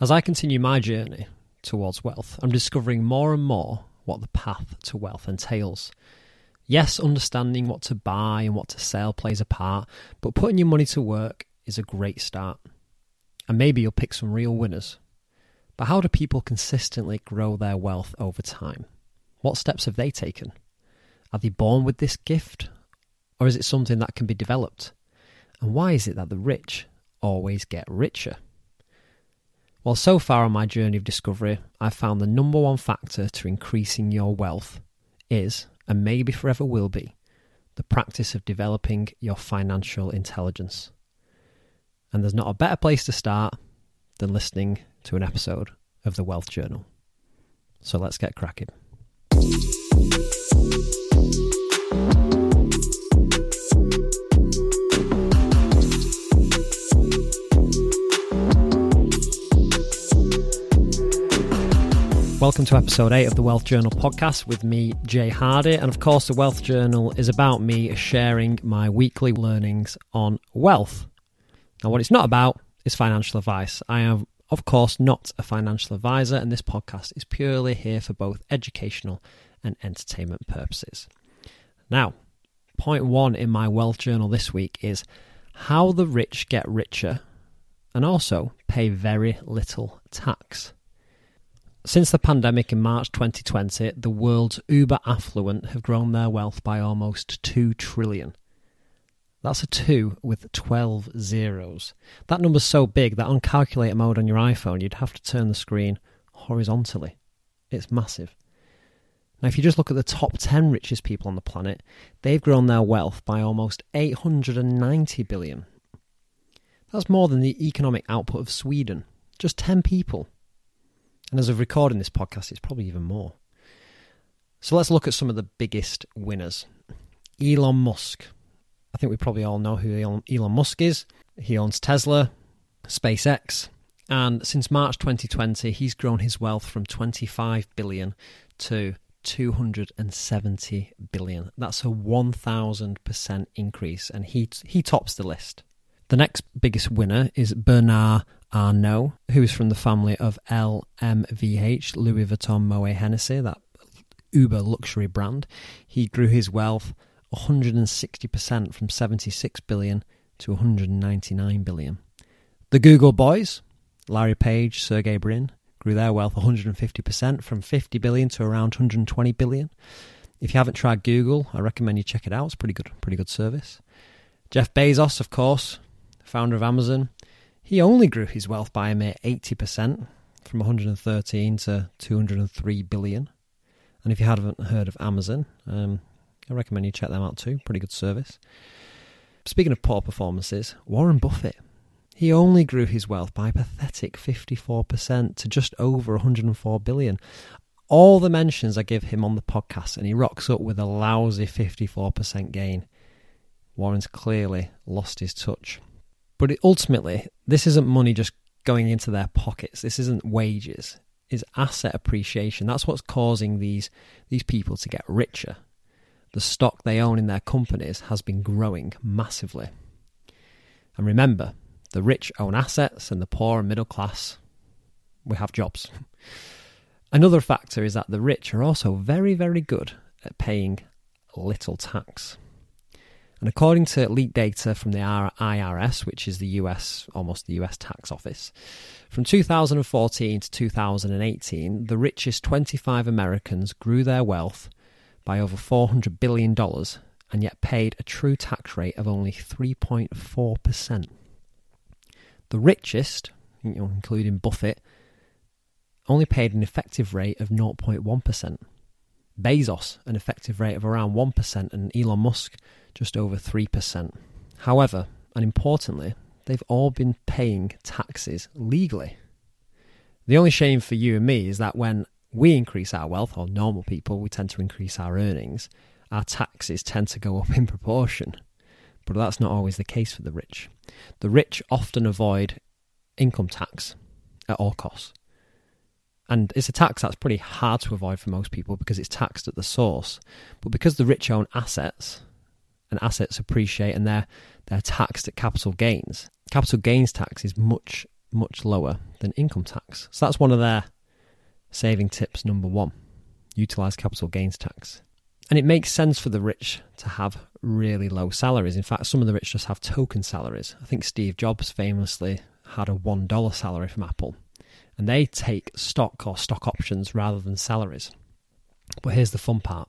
As I continue my journey towards wealth, I'm discovering more and more what the path to wealth entails. Yes, understanding what to buy and what to sell plays a part, but putting your money to work is a great start. And maybe you'll pick some real winners. But how do people consistently grow their wealth over time? What steps have they taken? Are they born with this gift? Or is it something that can be developed? And why is it that the rich always get richer? Well, so far on my journey of discovery, I've found the number one factor to increasing your wealth is, and maybe forever will be, the practice of developing your financial intelligence. And there's not a better place to start than listening to an episode of the Wealth Journal. So let's get cracking. Welcome to episode 8 of the Wealth Journal podcast with me, Jay Hardy. And of course, the Wealth Journal is about me sharing my weekly learnings on wealth. Now, what it's not about is financial advice. I am, of course, not a financial advisor, and this podcast is purely here for both educational and entertainment purposes. Now, point one in my Wealth Journal this week is how the rich get richer and also pay very little tax. Since the pandemic in March 2020, the world's uber affluent have grown their wealth by almost 2 trillion. That's a 2 with 12 zeros. That number's so big that on calculator mode on your iPhone, you'd have to turn the screen horizontally. It's massive. Now, if you just look at the top 10 richest people on the planet, they've grown their wealth by almost 890 billion. That's more than the economic output of Sweden. Just 10 people. And as of recording this podcast, it's probably even more. So let's look at some of the biggest winners. Elon Musk. I think we probably all know who Elon Musk is. He owns Tesla, SpaceX, and since March 2020, he's grown his wealth from 25 billion to 270 billion. That's a 1000% increase, and he, he tops the list. The next biggest winner is Bernard Arnault, who is from the family of LMVH, Louis Vuitton Moet Hennessy, that uber luxury brand. He grew his wealth 160% from 76 billion to 199 billion. The Google boys, Larry Page, Sergey Brin, grew their wealth 150% from 50 billion to around 120 billion. If you haven't tried Google, I recommend you check it out. It's pretty good, pretty good service. Jeff Bezos, of course, founder of Amazon, he only grew his wealth by a mere 80% from 113 to 203 billion. And if you haven't heard of Amazon, um, I recommend you check them out too. Pretty good service. Speaking of poor performances, Warren Buffett. He only grew his wealth by a pathetic 54% to just over 104 billion. All the mentions I give him on the podcast, and he rocks up with a lousy 54% gain. Warren's clearly lost his touch. But it, ultimately, this isn't money just going into their pockets. This isn't wages. It's asset appreciation. That's what's causing these these people to get richer. The stock they own in their companies has been growing massively. And remember, the rich own assets and the poor and middle class we have jobs. Another factor is that the rich are also very, very good at paying little tax. And according to leaked data from the IRS, which is the US, almost the US tax office, from 2014 to 2018, the richest 25 Americans grew their wealth by over $400 billion and yet paid a true tax rate of only 3.4%. The richest, including Buffett, only paid an effective rate of 0.1%. Bezos, an effective rate of around 1%, and Elon Musk, just over 3%. However, and importantly, they've all been paying taxes legally. The only shame for you and me is that when we increase our wealth, or normal people, we tend to increase our earnings, our taxes tend to go up in proportion. But that's not always the case for the rich. The rich often avoid income tax at all costs. And it's a tax that's pretty hard to avoid for most people because it's taxed at the source. But because the rich own assets, and assets appreciate and they're they're taxed at capital gains. Capital gains tax is much much lower than income tax. So that's one of their saving tips number one utilize capital gains tax. And it makes sense for the rich to have really low salaries. In fact, some of the rich just have token salaries. I think Steve Jobs famously had a $1 salary from Apple, and they take stock or stock options rather than salaries. But here's the fun part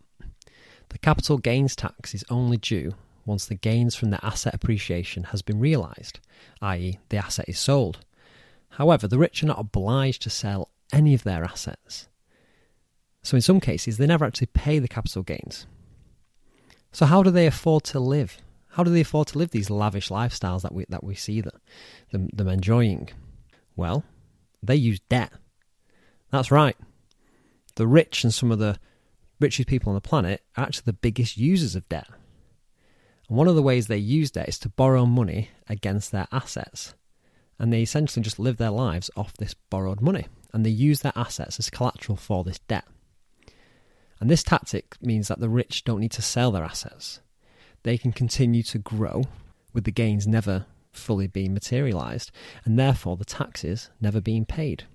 the capital gains tax is only due once the gains from the asset appreciation has been realised, i.e., the asset is sold. However, the rich are not obliged to sell any of their assets. So, in some cases, they never actually pay the capital gains. So, how do they afford to live? How do they afford to live these lavish lifestyles that we, that we see them, them, them enjoying? Well, they use debt. That's right. The rich and some of the richest people on the planet are actually the biggest users of debt. And one of the ways they use debt is to borrow money against their assets. And they essentially just live their lives off this borrowed money. And they use their assets as collateral for this debt. And this tactic means that the rich don't need to sell their assets. They can continue to grow with the gains never fully being materialized and therefore the taxes never being paid.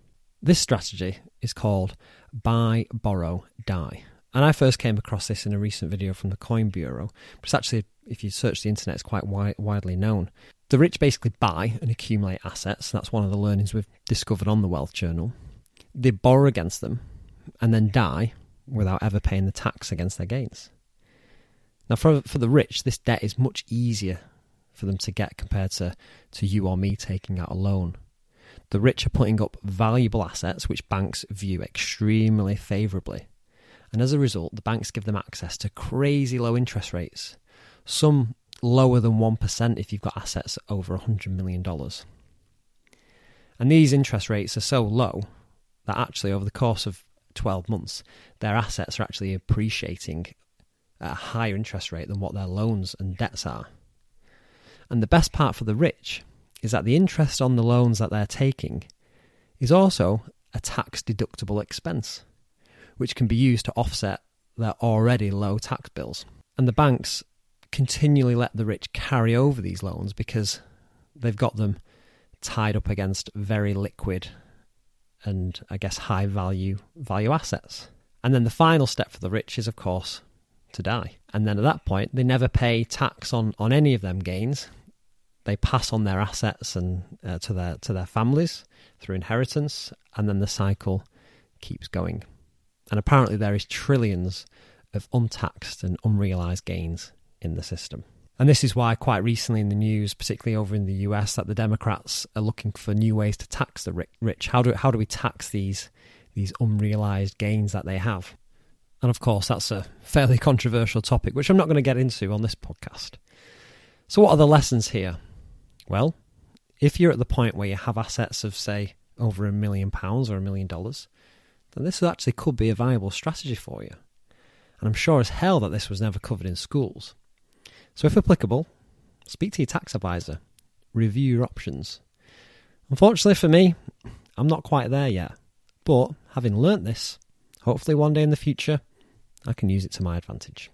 This strategy is called buy, borrow, die. And I first came across this in a recent video from the Coin Bureau, but it's actually, if you search the internet, it's quite wi- widely known. The rich basically buy and accumulate assets. That's one of the learnings we've discovered on the Wealth Journal. They borrow against them and then die without ever paying the tax against their gains. Now, for, for the rich, this debt is much easier for them to get compared to, to you or me taking out a loan. The rich are putting up valuable assets which banks view extremely favourably. And as a result, the banks give them access to crazy low interest rates, some lower than 1% if you've got assets over $100 million. And these interest rates are so low that actually, over the course of 12 months, their assets are actually appreciating at a higher interest rate than what their loans and debts are. And the best part for the rich is that the interest on the loans that they're taking is also a tax deductible expense, which can be used to offset their already low tax bills. And the banks continually let the rich carry over these loans because they've got them tied up against very liquid and I guess high value value assets. And then the final step for the rich is of course to die. And then at that point they never pay tax on on any of them gains. They pass on their assets and uh, to their to their families through inheritance and then the cycle keeps going. And apparently there is trillions of untaxed and unrealized gains in the system. And this is why, quite recently in the news, particularly over in the US, that the Democrats are looking for new ways to tax the rich. How do how do we tax these these unrealized gains that they have? And of course, that's a fairly controversial topic, which I'm not going to get into on this podcast. So, what are the lessons here? Well, if you're at the point where you have assets of, say, over a million pounds or a million dollars, then this actually could be a viable strategy for you. And I'm sure as hell that this was never covered in schools. So, if applicable, speak to your tax advisor, review your options. Unfortunately for me, I'm not quite there yet, but having learnt this, hopefully one day in the future, I can use it to my advantage.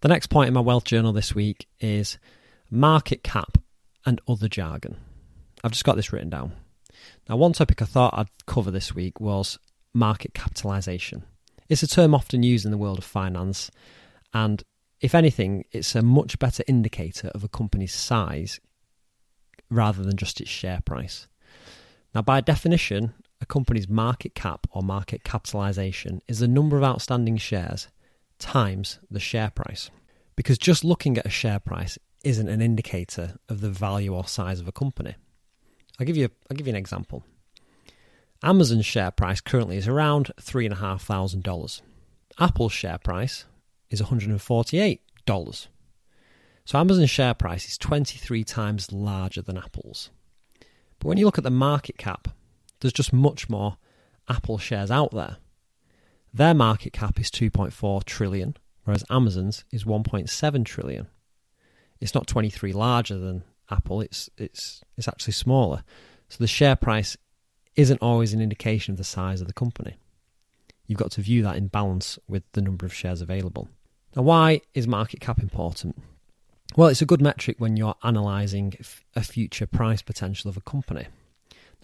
The next point in my wealth journal this week is market cap and other jargon. I've just got this written down. Now, one topic I thought I'd cover this week was market capitalization. It's a term often used in the world of finance and if anything, it's a much better indicator of a company's size rather than just its share price. Now, by definition, a company's market cap or market capitalization is the number of outstanding shares times the share price. Because just looking at a share price isn't an indicator of the value or size of a company. I'll give you, I'll give you an example. Amazon's share price currently is around $3,500. Apple's share price is $148. So Amazon's share price is 23 times larger than Apple's. But when you look at the market cap, there's just much more Apple shares out there. Their market cap is 2.4 trillion, whereas Amazon's is 1.7 trillion. It's not 23 larger than Apple, it's it's it's actually smaller. So the share price isn't always an indication of the size of the company. You've got to view that in balance with the number of shares available. Now, why is market cap important? Well, it's a good metric when you're analysing a future price potential of a company.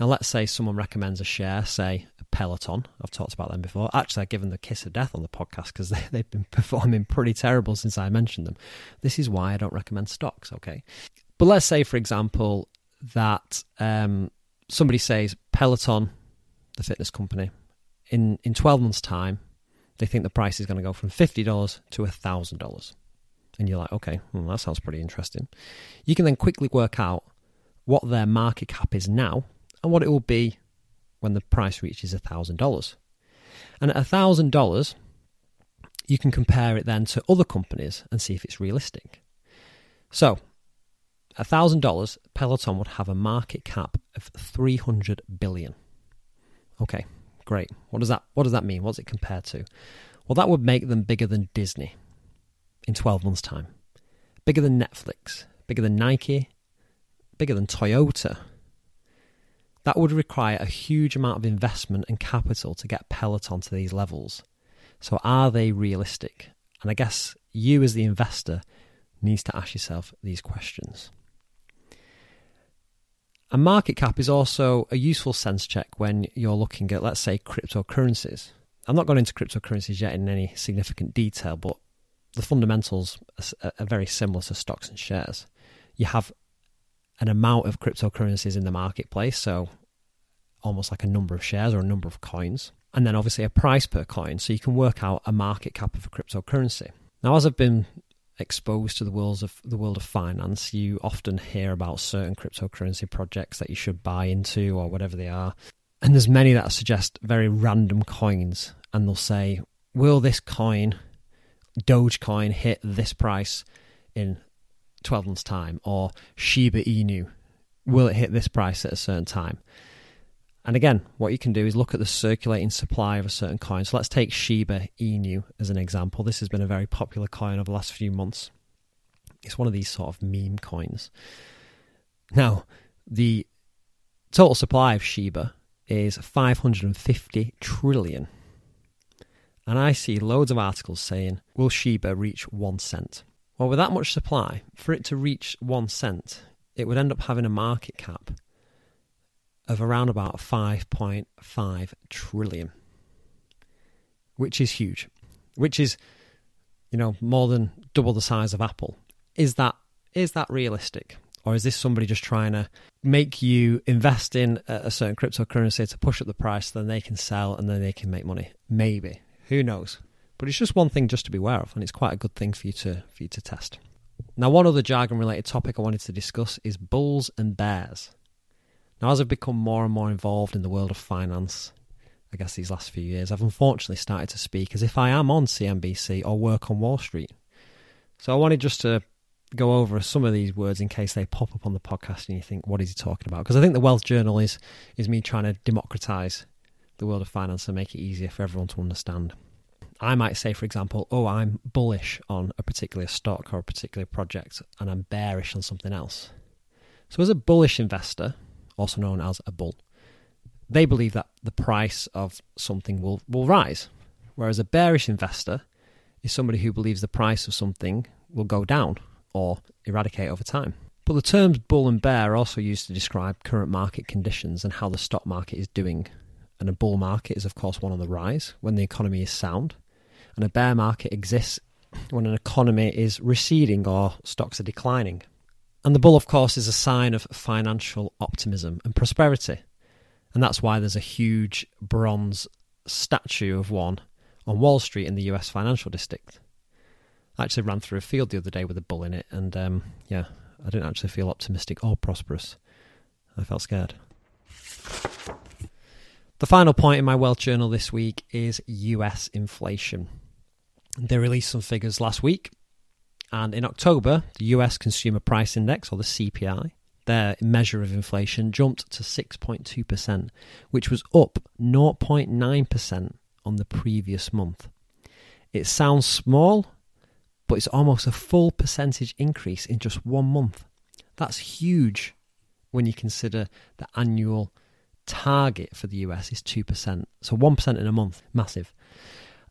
Now, let's say someone recommends a share, say a Peloton. I've talked about them before. Actually, I've given the kiss of death on the podcast because they, they've been performing pretty terrible since I mentioned them. This is why I don't recommend stocks, okay? But let's say, for example, that um, somebody says Peloton, the fitness company, in, in 12 months' time, they think the price is going to go from $50 to $1,000. And you're like, okay, well, that sounds pretty interesting. You can then quickly work out what their market cap is now and what it will be when the price reaches $1,000. And at $1,000, you can compare it then to other companies and see if it's realistic. So, $1,000, Peloton would have a market cap of 300 billion. Okay, great. What does that what does that mean? What's it compared to? Well, that would make them bigger than Disney in 12 months time. Bigger than Netflix, bigger than Nike, bigger than Toyota, that would require a huge amount of investment and capital to get Peloton to these levels. So, are they realistic? And I guess you, as the investor, needs to ask yourself these questions. A market cap is also a useful sense check when you're looking at, let's say, cryptocurrencies. I'm not going into cryptocurrencies yet in any significant detail, but the fundamentals are very similar to stocks and shares. You have an amount of cryptocurrencies in the marketplace, so almost like a number of shares or a number of coins, and then obviously a price per coin, so you can work out a market cap of a cryptocurrency. Now, as I've been exposed to the world of the world of finance, you often hear about certain cryptocurrency projects that you should buy into or whatever they are. And there's many that suggest very random coins, and they'll say, "Will this coin, Dogecoin, hit this price in 12 months' time, or Shiba Inu, will it hit this price at a certain time? And again, what you can do is look at the circulating supply of a certain coin. So let's take Shiba Inu as an example. This has been a very popular coin over the last few months. It's one of these sort of meme coins. Now, the total supply of Shiba is 550 trillion. And I see loads of articles saying, will Shiba reach one cent? Well, with that much supply, for it to reach one cent, it would end up having a market cap of around about 5.5 trillion, which is huge, which is, you know, more than double the size of Apple. Is that is that realistic? Or is this somebody just trying to make you invest in a certain cryptocurrency to push up the price, then they can sell and then they can make money? Maybe. Who knows? But it's just one thing just to be aware of, and it's quite a good thing for you to for you to test. Now, one other jargon related topic I wanted to discuss is bulls and bears. Now, as I've become more and more involved in the world of finance, I guess these last few years, I've unfortunately started to speak as if I am on CNBC or work on Wall Street. So I wanted just to go over some of these words in case they pop up on the podcast and you think, what is he talking about? Because I think the Wealth Journal is, is me trying to democratize the world of finance and make it easier for everyone to understand. I might say, for example, oh, I'm bullish on a particular stock or a particular project, and I'm bearish on something else. So, as a bullish investor, also known as a bull, they believe that the price of something will, will rise. Whereas a bearish investor is somebody who believes the price of something will go down or eradicate over time. But the terms bull and bear are also used to describe current market conditions and how the stock market is doing. And a bull market is, of course, one on the rise when the economy is sound and a bear market exists when an economy is receding or stocks are declining. And the bull, of course, is a sign of financial optimism and prosperity. And that's why there's a huge bronze statue of one on Wall Street in the US financial district. I actually ran through a field the other day with a bull in it, and um, yeah, I didn't actually feel optimistic or prosperous. I felt scared. The final point in my wealth journal this week is US inflation. They released some figures last week, and in October, the US Consumer Price Index, or the CPI, their measure of inflation, jumped to 6.2%, which was up 0.9% on the previous month. It sounds small, but it's almost a full percentage increase in just one month. That's huge when you consider the annual target for the US is 2%. So 1% in a month, massive.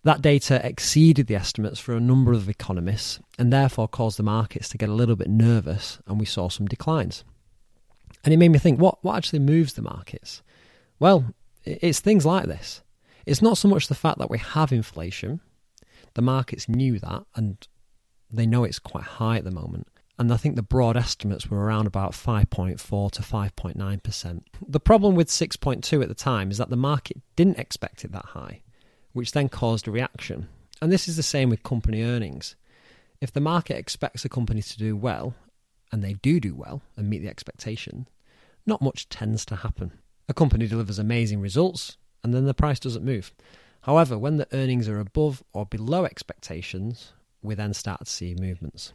That data exceeded the estimates for a number of economists and therefore caused the markets to get a little bit nervous and we saw some declines. And it made me think what, what actually moves the markets? Well, it's things like this. It's not so much the fact that we have inflation, the markets knew that and they know it's quite high at the moment. And I think the broad estimates were around about 5.4 to 5.9%. The problem with 6.2 at the time is that the market didn't expect it that high, which then caused a reaction. And this is the same with company earnings. If the market expects a company to do well, and they do do well and meet the expectation, not much tends to happen. A company delivers amazing results, and then the price doesn't move. However, when the earnings are above or below expectations, we then start to see movements.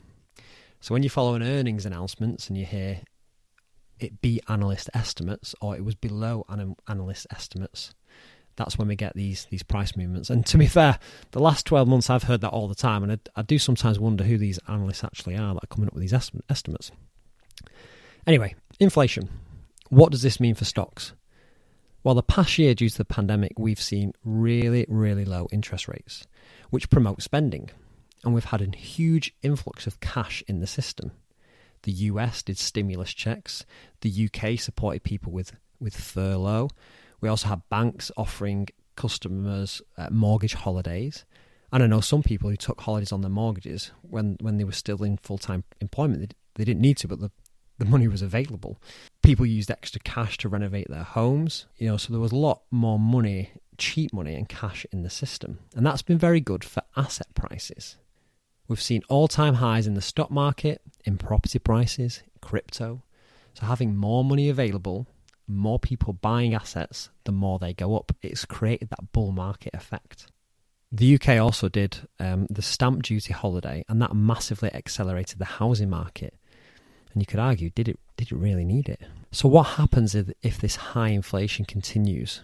So when you follow an earnings announcements and you hear it beat analyst estimates or it was below analyst estimates, that's when we get these these price movements. And to be fair, the last 12 months I've heard that all the time, and I, I do sometimes wonder who these analysts actually are that are coming up with these estimates. Anyway, inflation. What does this mean for stocks? Well, the past year, due to the pandemic, we've seen really, really low interest rates, which promote spending. And we've had a huge influx of cash in the system. The US did stimulus checks, the UK supported people with, with furlough. We also had banks offering customers uh, mortgage holidays. And I know some people who took holidays on their mortgages when, when they were still in full time employment. They, they didn't need to, but the, the money was available. People used extra cash to renovate their homes, you know, so there was a lot more money, cheap money and cash in the system. And that's been very good for asset prices. We've seen all-time highs in the stock market, in property prices, crypto. So having more money available, more people buying assets, the more they go up. It's created that bull market effect. The UK also did um, the stamp duty holiday, and that massively accelerated the housing market. And you could argue, did it did it really need it? So what happens if, if this high inflation continues?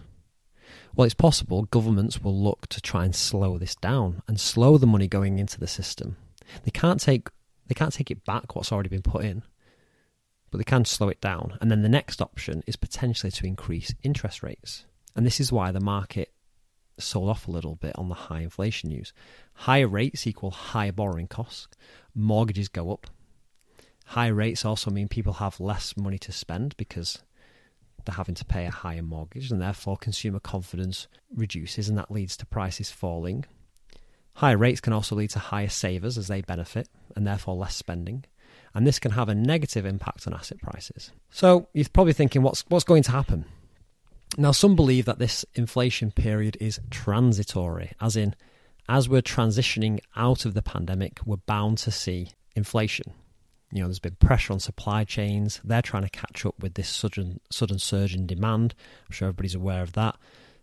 Well, it's possible governments will look to try and slow this down and slow the money going into the system. They can't take they can't take it back what's already been put in, but they can slow it down. And then the next option is potentially to increase interest rates. And this is why the market sold off a little bit on the high inflation news. Higher rates equal higher borrowing costs. Mortgages go up. High rates also mean people have less money to spend because they're having to pay a higher mortgage, and therefore consumer confidence reduces, and that leads to prices falling. Higher rates can also lead to higher savers as they benefit, and therefore less spending. And this can have a negative impact on asset prices. So you're probably thinking, what's, what's going to happen? Now, some believe that this inflation period is transitory, as in, as we're transitioning out of the pandemic, we're bound to see inflation you know, there's been pressure on supply chains. They're trying to catch up with this sudden sudden surge in demand. I'm sure everybody's aware of that.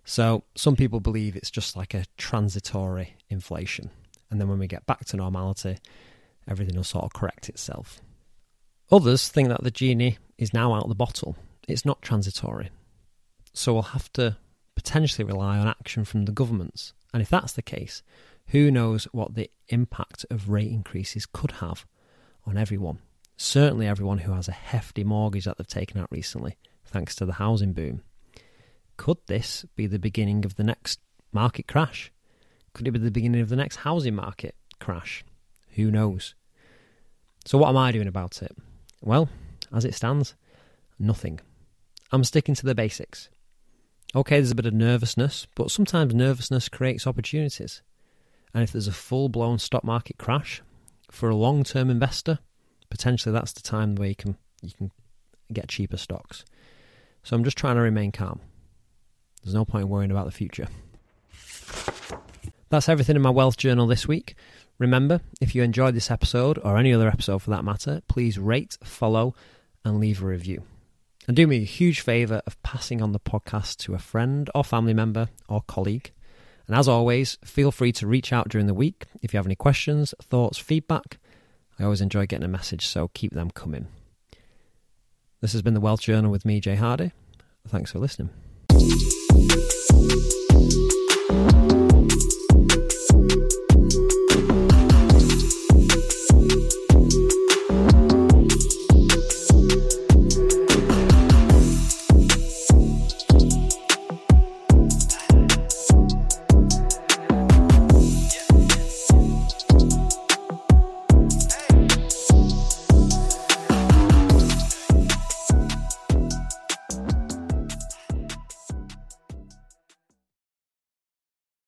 So some people believe it's just like a transitory inflation, and then when we get back to normality, everything will sort of correct itself. Others think that the genie is now out of the bottle. It's not transitory. So we'll have to potentially rely on action from the governments. And if that's the case, who knows what the impact of rate increases could have on everyone. Certainly, everyone who has a hefty mortgage that they've taken out recently, thanks to the housing boom. Could this be the beginning of the next market crash? Could it be the beginning of the next housing market crash? Who knows? So, what am I doing about it? Well, as it stands, nothing. I'm sticking to the basics. Okay, there's a bit of nervousness, but sometimes nervousness creates opportunities. And if there's a full blown stock market crash, for a long term investor, potentially that's the time where you can you can get cheaper stocks. So I'm just trying to remain calm. There's no point worrying about the future. That's everything in my wealth journal this week. Remember, if you enjoyed this episode or any other episode for that matter, please rate, follow, and leave a review. And do me a huge favour of passing on the podcast to a friend or family member or colleague. And as always, feel free to reach out during the week if you have any questions, thoughts, feedback. I always enjoy getting a message, so keep them coming. This has been the Wealth Journal with me, Jay Hardy. Thanks for listening.